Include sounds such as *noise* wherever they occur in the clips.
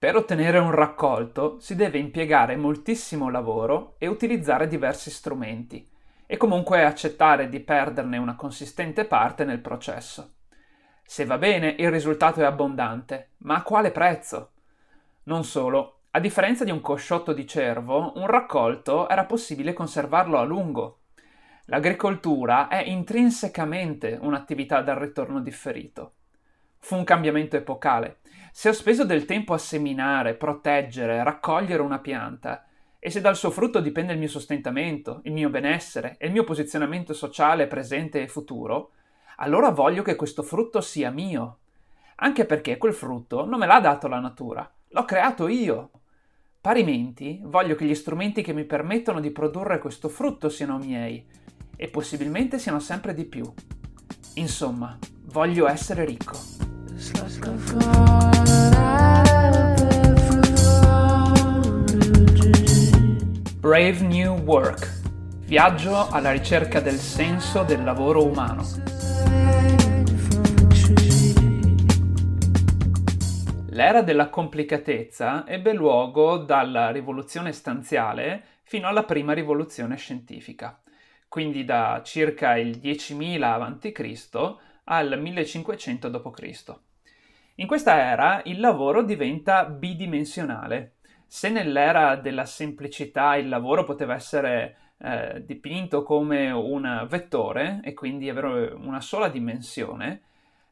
Per ottenere un raccolto si deve impiegare moltissimo lavoro e utilizzare diversi strumenti, e comunque accettare di perderne una consistente parte nel processo. Se va bene, il risultato è abbondante, ma a quale prezzo? Non solo, a differenza di un cosciotto di cervo, un raccolto era possibile conservarlo a lungo. L'agricoltura è intrinsecamente un'attività dal ritorno differito. Fu un cambiamento epocale. Se ho speso del tempo a seminare, proteggere, raccogliere una pianta, e se dal suo frutto dipende il mio sostentamento, il mio benessere e il mio posizionamento sociale presente e futuro, allora voglio che questo frutto sia mio. Anche perché quel frutto non me l'ha dato la natura, l'ho creato io. Parimenti, voglio che gli strumenti che mi permettono di produrre questo frutto siano miei e possibilmente siano sempre di più. Insomma, voglio essere ricco. Brave New Work. Viaggio alla ricerca del senso del lavoro umano. L'era della complicatezza ebbe luogo dalla rivoluzione stanziale fino alla prima rivoluzione scientifica, quindi da circa il 10.000 a.C. al 1500 d.C. In questa era il lavoro diventa bidimensionale. Se nell'era della semplicità il lavoro poteva essere eh, dipinto come un vettore e quindi avere una sola dimensione,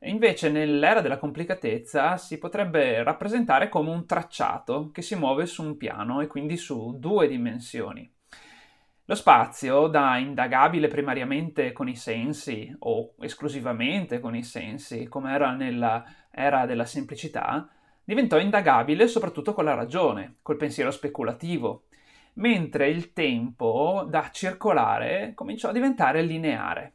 invece nell'era della complicatezza si potrebbe rappresentare come un tracciato che si muove su un piano e quindi su due dimensioni. Lo spazio, da indagabile primariamente con i sensi o esclusivamente con i sensi, come era nella era della semplicità, diventò indagabile soprattutto con la ragione, col pensiero speculativo, mentre il tempo da circolare cominciò a diventare lineare.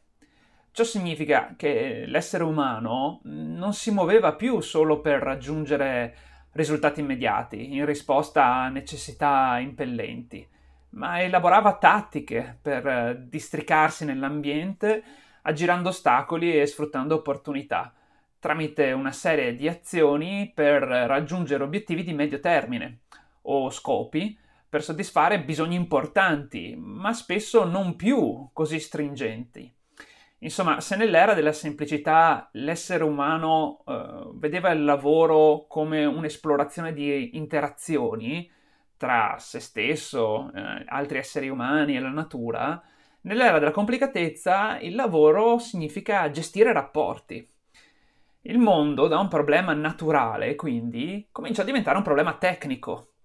Ciò significa che l'essere umano non si muoveva più solo per raggiungere risultati immediati, in risposta a necessità impellenti, ma elaborava tattiche per districarsi nell'ambiente, aggirando ostacoli e sfruttando opportunità, tramite una serie di azioni per raggiungere obiettivi di medio termine o scopi per soddisfare bisogni importanti, ma spesso non più così stringenti. Insomma, se nell'era della semplicità l'essere umano eh, vedeva il lavoro come un'esplorazione di interazioni, tra se stesso, eh, altri esseri umani e la natura, nell'era della complicatezza il lavoro significa gestire rapporti. Il mondo da un problema naturale, quindi, comincia a diventare un problema tecnico.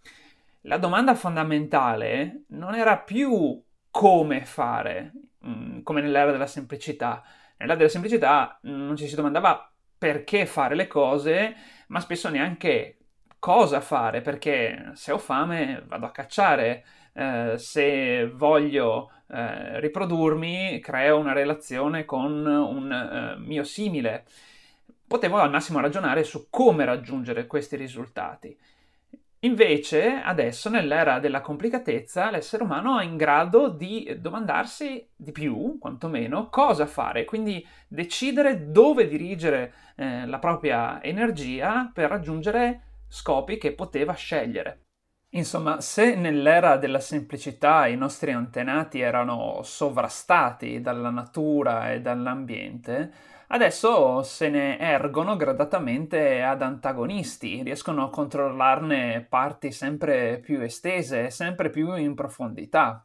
La domanda fondamentale non era più come fare, mm, come nell'era della semplicità. Nell'era della semplicità non ci si domandava perché fare le cose, ma spesso neanche cosa fare, perché se ho fame vado a cacciare, eh, se voglio eh, riprodurmi creo una relazione con un eh, mio simile. Potevo al massimo ragionare su come raggiungere questi risultati. Invece, adesso, nell'era della complicatezza, l'essere umano è in grado di domandarsi di più, quantomeno, cosa fare, quindi decidere dove dirigere eh, la propria energia per raggiungere scopi che poteva scegliere. Insomma, se nell'era della semplicità i nostri antenati erano sovrastati dalla natura e dall'ambiente, adesso se ne ergono gradatamente ad antagonisti, riescono a controllarne parti sempre più estese, sempre più in profondità.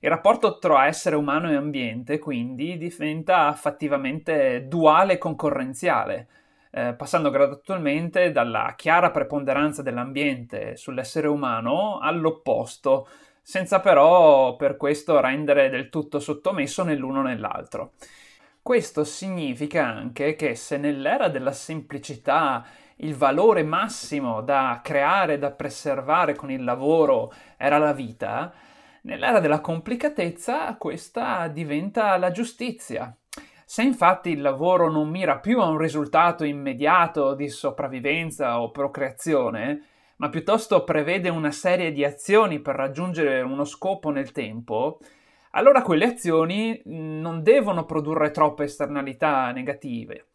Il rapporto tra essere umano e ambiente, quindi, diventa fattivamente duale e concorrenziale eh, passando gradualmente dalla chiara preponderanza dell'ambiente sull'essere umano all'opposto, senza però per questo rendere del tutto sottomesso né l'uno né l'altro. Questo significa anche che se nell'era della semplicità il valore massimo da creare, da preservare con il lavoro era la vita, nell'era della complicatezza questa diventa la giustizia, se infatti il lavoro non mira più a un risultato immediato di sopravvivenza o procreazione, ma piuttosto prevede una serie di azioni per raggiungere uno scopo nel tempo, allora quelle azioni non devono produrre troppe esternalità negative.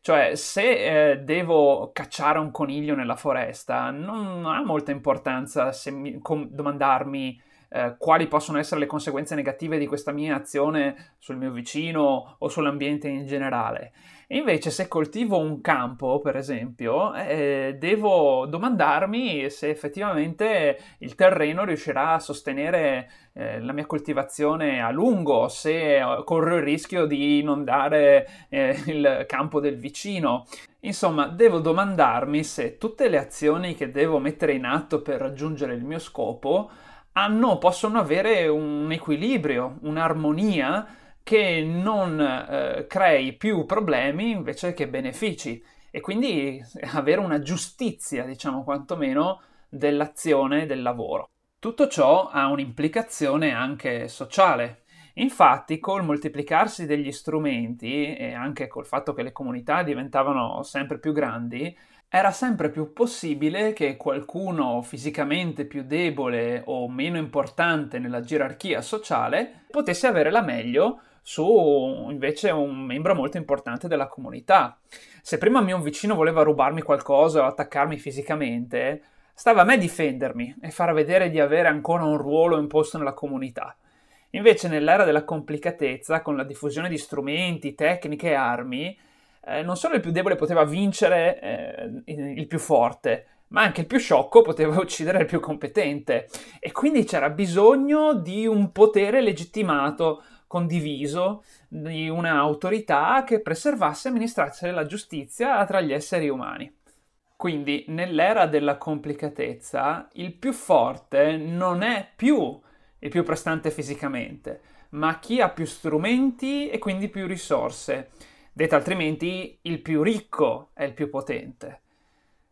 Cioè, se eh, devo cacciare un coniglio nella foresta, non ha molta importanza mi, com- domandarmi eh, quali possono essere le conseguenze negative di questa mia azione sul mio vicino o sull'ambiente in generale. Invece, se coltivo un campo, per esempio, eh, devo domandarmi se effettivamente il terreno riuscirà a sostenere eh, la mia coltivazione a lungo, se eh, corro il rischio di inondare eh, il campo del vicino. Insomma, devo domandarmi se tutte le azioni che devo mettere in atto per raggiungere il mio scopo hanno, possono avere un equilibrio, un'armonia che non eh, crei più problemi invece che benefici e quindi *laughs* avere una giustizia, diciamo quantomeno, dell'azione del lavoro. Tutto ciò ha un'implicazione anche sociale. Infatti, col moltiplicarsi degli strumenti e anche col fatto che le comunità diventavano sempre più grandi, era sempre più possibile che qualcuno fisicamente più debole o meno importante nella gerarchia sociale potesse avere la meglio su invece un membro molto importante della comunità. Se prima mio vicino voleva rubarmi qualcosa o attaccarmi fisicamente, stava a me difendermi e far vedere di avere ancora un ruolo imposto nella comunità. Invece nell'era della complicatezza, con la diffusione di strumenti, tecniche e armi, eh, non solo il più debole poteva vincere eh, il più forte, ma anche il più sciocco poteva *laughs* uccidere il più competente. E quindi c'era bisogno di un potere legittimato condiviso di un'autorità che preservasse e amministrasse la giustizia tra gli esseri umani. Quindi, nell'era della complicatezza, il più forte non è più il più prestante fisicamente, ma chi ha più strumenti e quindi più risorse. Detto altrimenti, il più ricco è il più potente.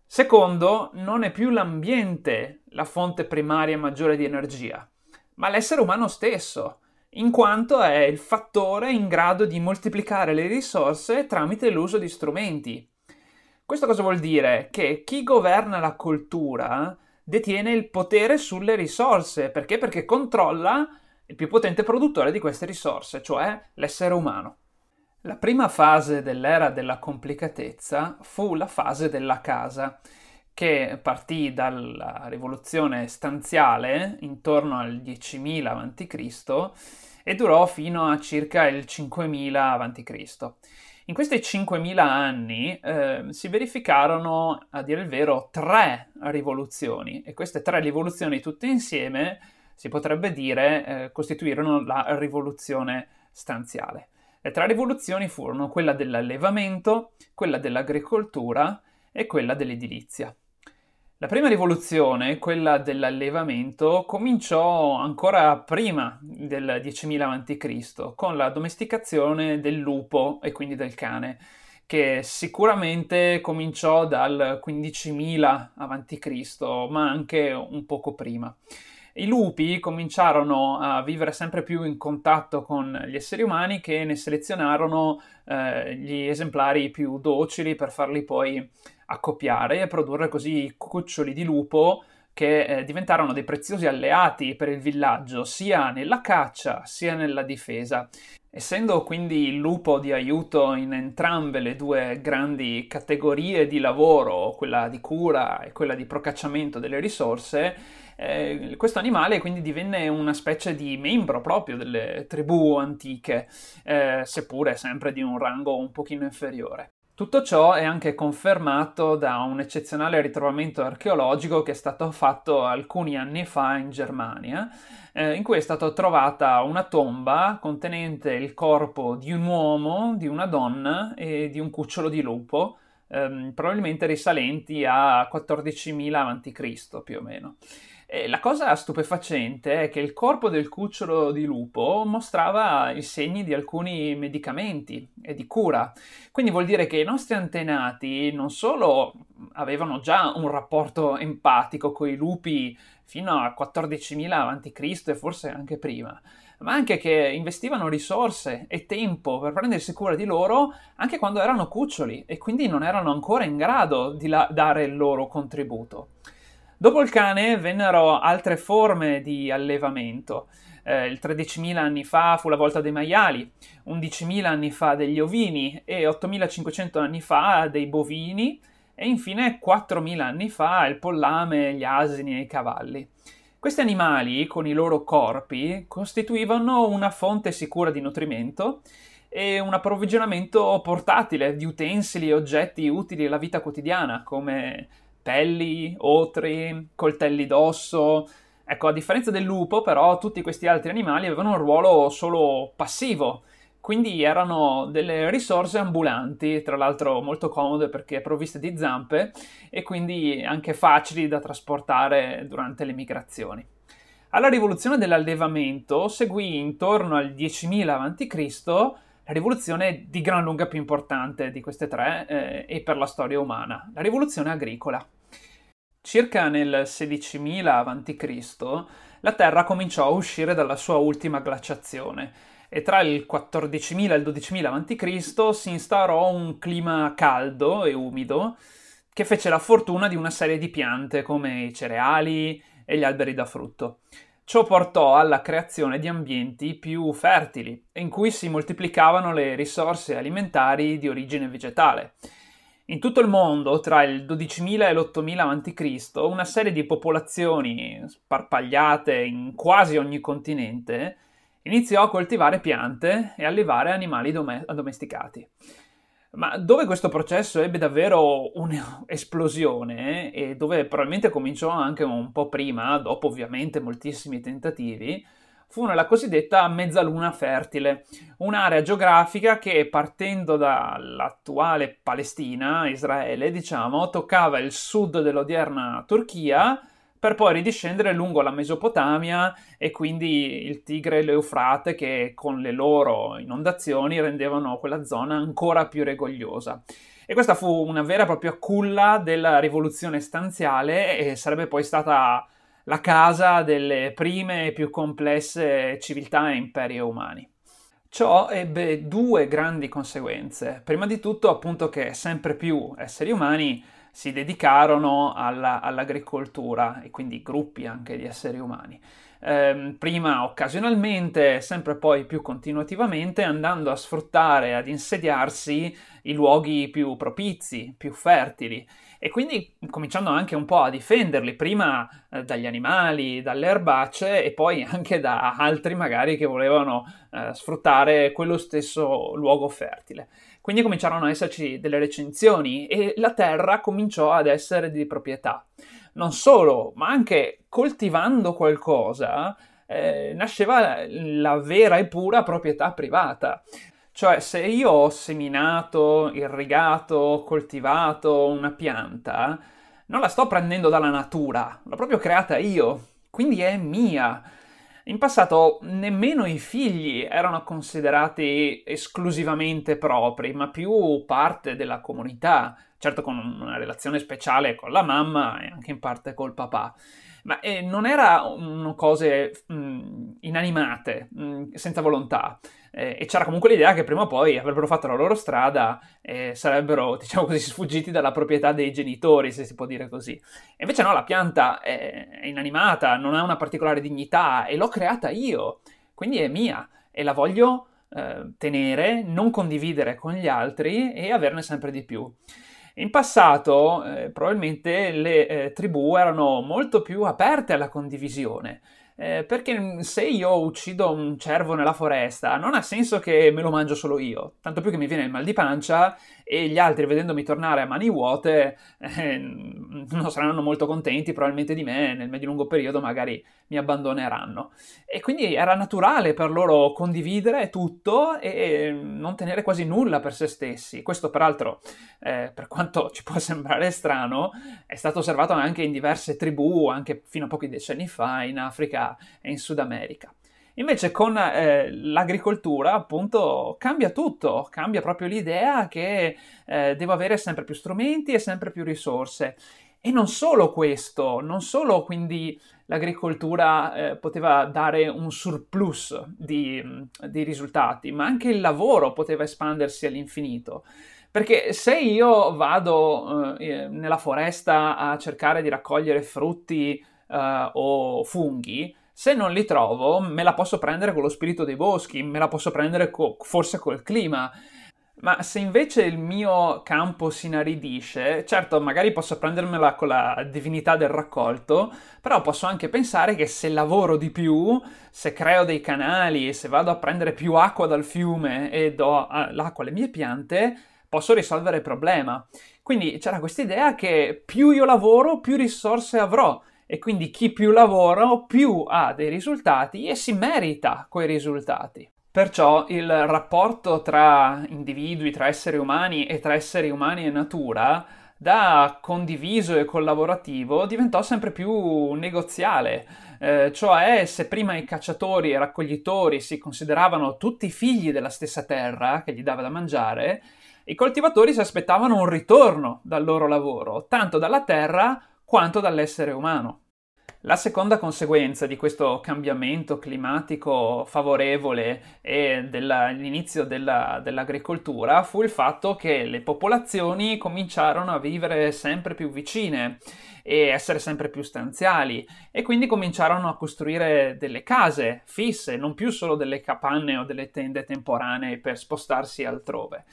Secondo, non è più l'ambiente la fonte primaria maggiore di energia, ma l'essere umano stesso in quanto è il fattore in grado di moltiplicare le risorse tramite l'uso di strumenti. Questo cosa vuol dire? Che chi governa la cultura detiene il potere sulle risorse, perché? Perché controlla il più potente produttore di queste risorse, cioè l'essere umano. La prima fase dell'era della complicatezza fu la fase della casa, che partì dalla rivoluzione stanziale intorno al 10.000 a.C. e durò fino a circa il 5.000 a.C. In questi 5.000 anni eh, si verificarono, a dire il vero, tre rivoluzioni e queste tre rivoluzioni tutte insieme si potrebbe dire eh, costituirono la rivoluzione stanziale. Le tre rivoluzioni furono quella dell'allevamento, quella dell'agricoltura e quella dell'edilizia. La prima rivoluzione, quella dell'allevamento, cominciò ancora prima del 10.000 a.C., con la domesticazione del lupo e quindi del cane, che sicuramente cominciò dal 15.000 a.C., ma anche un poco prima. I lupi cominciarono a vivere sempre più in contatto con gli esseri umani che ne selezionarono eh, gli esemplari più docili per farli poi accoppiare e produrre così cuccioli di lupo che eh, diventarono dei preziosi alleati per il villaggio, sia nella caccia sia nella difesa. Essendo quindi il lupo di aiuto in entrambe le due grandi categorie di lavoro, quella di cura e quella di procacciamento delle risorse, eh, questo animale quindi divenne una specie di membro proprio delle tribù antiche, eh, seppure sempre di un rango un pochino inferiore. Tutto ciò è anche confermato da un eccezionale ritrovamento archeologico che è stato fatto alcuni anni fa in Germania, eh, in cui è stata trovata una tomba contenente il corpo di un uomo, di una donna e di un cucciolo di lupo, ehm, probabilmente risalenti a 14.000 a.C. più o meno. E la cosa stupefacente è che il corpo del cucciolo di lupo mostrava i segni di alcuni medicamenti e di cura. Quindi vuol dire che i nostri antenati non solo avevano già un rapporto empatico con i lupi fino a 14.000 a.C. e forse anche prima, ma anche che investivano risorse e tempo per prendersi cura di loro anche quando erano cuccioli e quindi non erano ancora in grado di la- dare il loro contributo. Dopo il cane vennero altre forme di allevamento. Eh, il 13.000 anni fa fu la volta dei maiali, 11.000 anni fa degli ovini e 8.500 anni fa dei bovini e infine 4.000 anni fa il pollame, gli asini e i cavalli. Questi animali, con i loro corpi, costituivano una fonte sicura di nutrimento e un approvvigionamento portatile di utensili e oggetti utili alla vita quotidiana, come pelli, otri, coltelli d'osso. Ecco, a differenza del lupo, però, tutti questi altri animali avevano un ruolo solo passivo, quindi erano delle risorse ambulanti, tra l'altro molto comode perché provviste di zampe e quindi anche facili da trasportare durante le migrazioni. Alla rivoluzione dell'allevamento seguì intorno al 10.000 a.C. rivoluzione di gran lunga più importante di queste tre eh, e per la storia umana, la rivoluzione agricola. Circa nel 16.000 a.C. la Terra cominciò a uscire dalla sua ultima glaciazione e tra il 14.000 e il 12.000 a.C. si instaurò un clima caldo e umido che fece la fortuna di una serie di piante come i cereali e gli alberi da frutto. Ciò portò alla creazione di ambienti più fertili, in cui si moltiplicavano le risorse alimentari di origine vegetale. In tutto il mondo, tra il 12.000 e l'8.000 a.C., una serie di popolazioni sparpagliate in quasi ogni continente iniziò a coltivare piante e allevare animali dom- domesticati. Ma dove questo processo ebbe davvero un'esplosione *laughs* e dove probabilmente cominciò anche un po' prima, dopo ovviamente moltissimi tentativi, fu nella cosiddetta mezzaluna fertile, un'area geografica che partendo dall'attuale Palestina, Israele, diciamo, toccava il sud dell'odierna Turchia per poi ridiscendere lungo la Mesopotamia e quindi il Tigre e l'Eufrate che con le loro inondazioni rendevano quella zona ancora più regogliosa. E questa fu una vera e propria culla della rivoluzione stanziale e sarebbe poi stata la casa delle prime e più complesse civiltà e imperi umani. Ciò ebbe due grandi conseguenze. Prima di tutto, appunto, che sempre più esseri umani si dedicarono alla, all'agricoltura e quindi gruppi anche di esseri umani. Eh, prima occasionalmente, sempre poi più continuativamente, andando a sfruttare, ad insediarsi i luoghi più propizi, più fertili e quindi cominciando anche un po' a difenderli, prima eh, dagli animali, dalle erbacce e poi anche da altri magari che volevano eh, sfruttare quello stesso luogo fertile. Quindi cominciarono ad esserci delle recensioni e la terra cominciò ad essere di proprietà. Non solo, ma anche coltivando qualcosa eh, nasceva la vera e pura proprietà privata. Cioè, se io ho seminato, irrigato, coltivato una pianta, non la sto prendendo dalla natura, l'ho proprio creata io, quindi è mia. In passato nemmeno i figli erano considerati esclusivamente propri, ma più parte della comunità, certo con una relazione speciale con la mamma e anche in parte col papà. Ma eh, non erano cose mh, inanimate, mh, senza volontà eh, e c'era comunque l'idea che prima o poi avrebbero fatto la loro strada e sarebbero, *laughs* diciamo così, sfuggiti dalla proprietà dei genitori, se si può dire così. E invece no, la pianta è, è inanimata, non ha una particolare dignità e l'ho creata io, quindi è mia e la voglio eh, tenere, non condividere con gli altri e averne sempre di più. In passato eh, probabilmente le eh, tribù erano molto più aperte alla condivisione eh, perché se io uccido un cervo nella foresta, non ha senso che me lo mangio solo io, tanto più che mi viene il mal di pancia e gli altri, vedendomi tornare a mani vuote, eh, non saranno molto contenti probabilmente di me, nel medio-lungo periodo magari mi abbandoneranno. E quindi era naturale per loro condividere tutto e non tenere quasi nulla per se stessi. Questo peraltro, eh, per quanto ci può sembrare strano, è stato osservato anche in diverse tribù, anche fino a pochi decenni fa, in Africa e in Sud America. Invece con eh, l'agricoltura appunto cambia tutto, cambia proprio l'idea che eh, devo avere sempre più strumenti e sempre più risorse. E non solo questo, non solo quindi l'agricoltura eh, poteva dare un surplus di, di, risultati, ma anche il lavoro poteva espandersi all'infinito. Perché se io vado eh, nella foresta a cercare di raccogliere frutti uh, o funghi, Se non li trovo, me la posso prendere con lo spirito dei boschi, me la posso prendere co- forse col clima. Ma se invece il mio campo si inaridisce, certo, magari posso prendermela con la divinità del raccolto, però posso anche pensare che se lavoro di più, se creo dei canali, se vado a prendere più acqua dal fiume e do l'acqua alle mie piante, posso risolvere il problema. Quindi c'era questa idea che più io lavoro, più risorse avrò e quindi chi più lavora più ha dei risultati e si merita quei risultati. Perciò il rapporto tra individui, tra esseri umani e tra esseri umani e natura, da condiviso e collaborativo, diventò sempre più negoziale. Eh, cioè, se prima i cacciatori e i raccoglitori si consideravano tutti figli della stessa terra che gli dava da mangiare, i coltivatori si aspettavano un ritorno dal loro lavoro, tanto dalla terra quanto dall'essere umano. La seconda conseguenza di questo cambiamento climatico favorevole e dell'inizio della, dell'agricoltura fu il fatto che le popolazioni cominciarono a vivere sempre più vicine e essere sempre più stanziali e quindi cominciarono a costruire delle case fisse, non più solo delle capanne o delle tende temporanee per spostarsi altrove.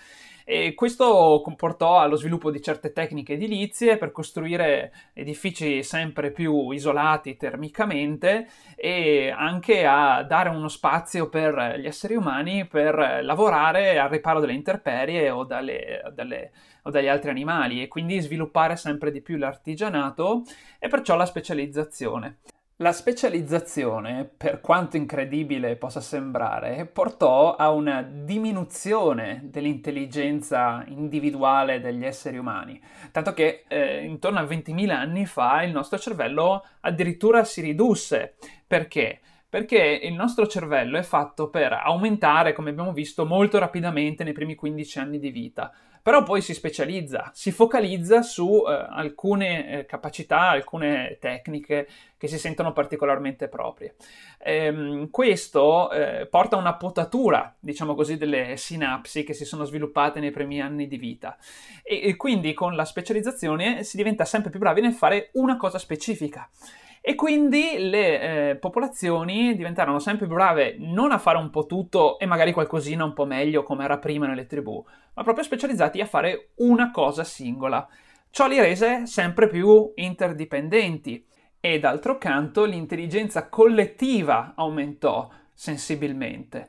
E questo comportò allo sviluppo di certe tecniche edilizie per costruire edifici sempre più isolati termicamente e anche a dare uno spazio per gli esseri umani per lavorare al riparo delle interperie o, dalle, dalle, o dagli altri animali e quindi sviluppare sempre di più l'artigianato e perciò la specializzazione. La specializzazione, per quanto incredibile possa sembrare, portò a una diminuzione dell'intelligenza individuale degli esseri umani, tanto che eh, intorno a 20.000 anni fa il nostro cervello addirittura si ridusse. Perché? Perché il nostro cervello è fatto per aumentare, come abbiamo visto, molto rapidamente nei primi 15 anni di vita però poi si specializza, si focalizza su eh, alcune eh, capacità, alcune tecniche che si sentono particolarmente proprie. Ehm, questo eh, porta a una potatura, diciamo così, delle sinapsi che si sono sviluppate nei primi anni di vita e, e quindi con la specializzazione si diventa sempre più bravi nel fare una cosa specifica. E quindi le eh, popolazioni diventarono sempre più brave non a fare un po' tutto e magari qualcosina un po' meglio come era prima nelle tribù, ma proprio specializzati a fare una cosa singola. Ciò li rese sempre più interdipendenti e d'altro canto l'intelligenza collettiva aumentò sensibilmente.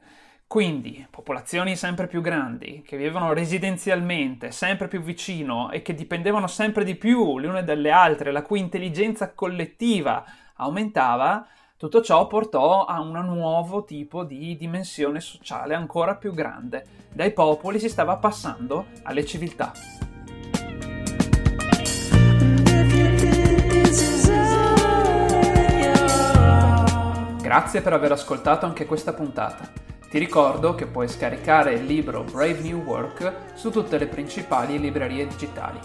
Quindi popolazioni sempre più grandi, che vivevano residenzialmente, sempre più vicino e che dipendevano sempre di più le une dalle altre, la cui intelligenza collettiva aumentava, tutto ciò portò a un nuovo tipo di dimensione sociale ancora più grande. Dai popoli si stava passando alle civiltà. Grazie per aver ascoltato anche questa puntata. Ti ricordo che puoi scaricare il libro Brave New Work su tutte le principali librerie digitali.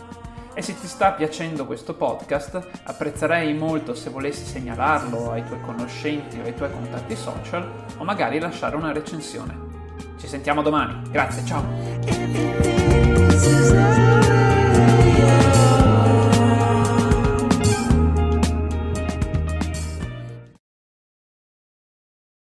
E se ti sta piacendo questo podcast, apprezzerei molto se volessi segnalarlo ai tuoi conoscenti o ai tuoi contatti social o magari lasciare una recensione. Ci sentiamo domani. Grazie, ciao!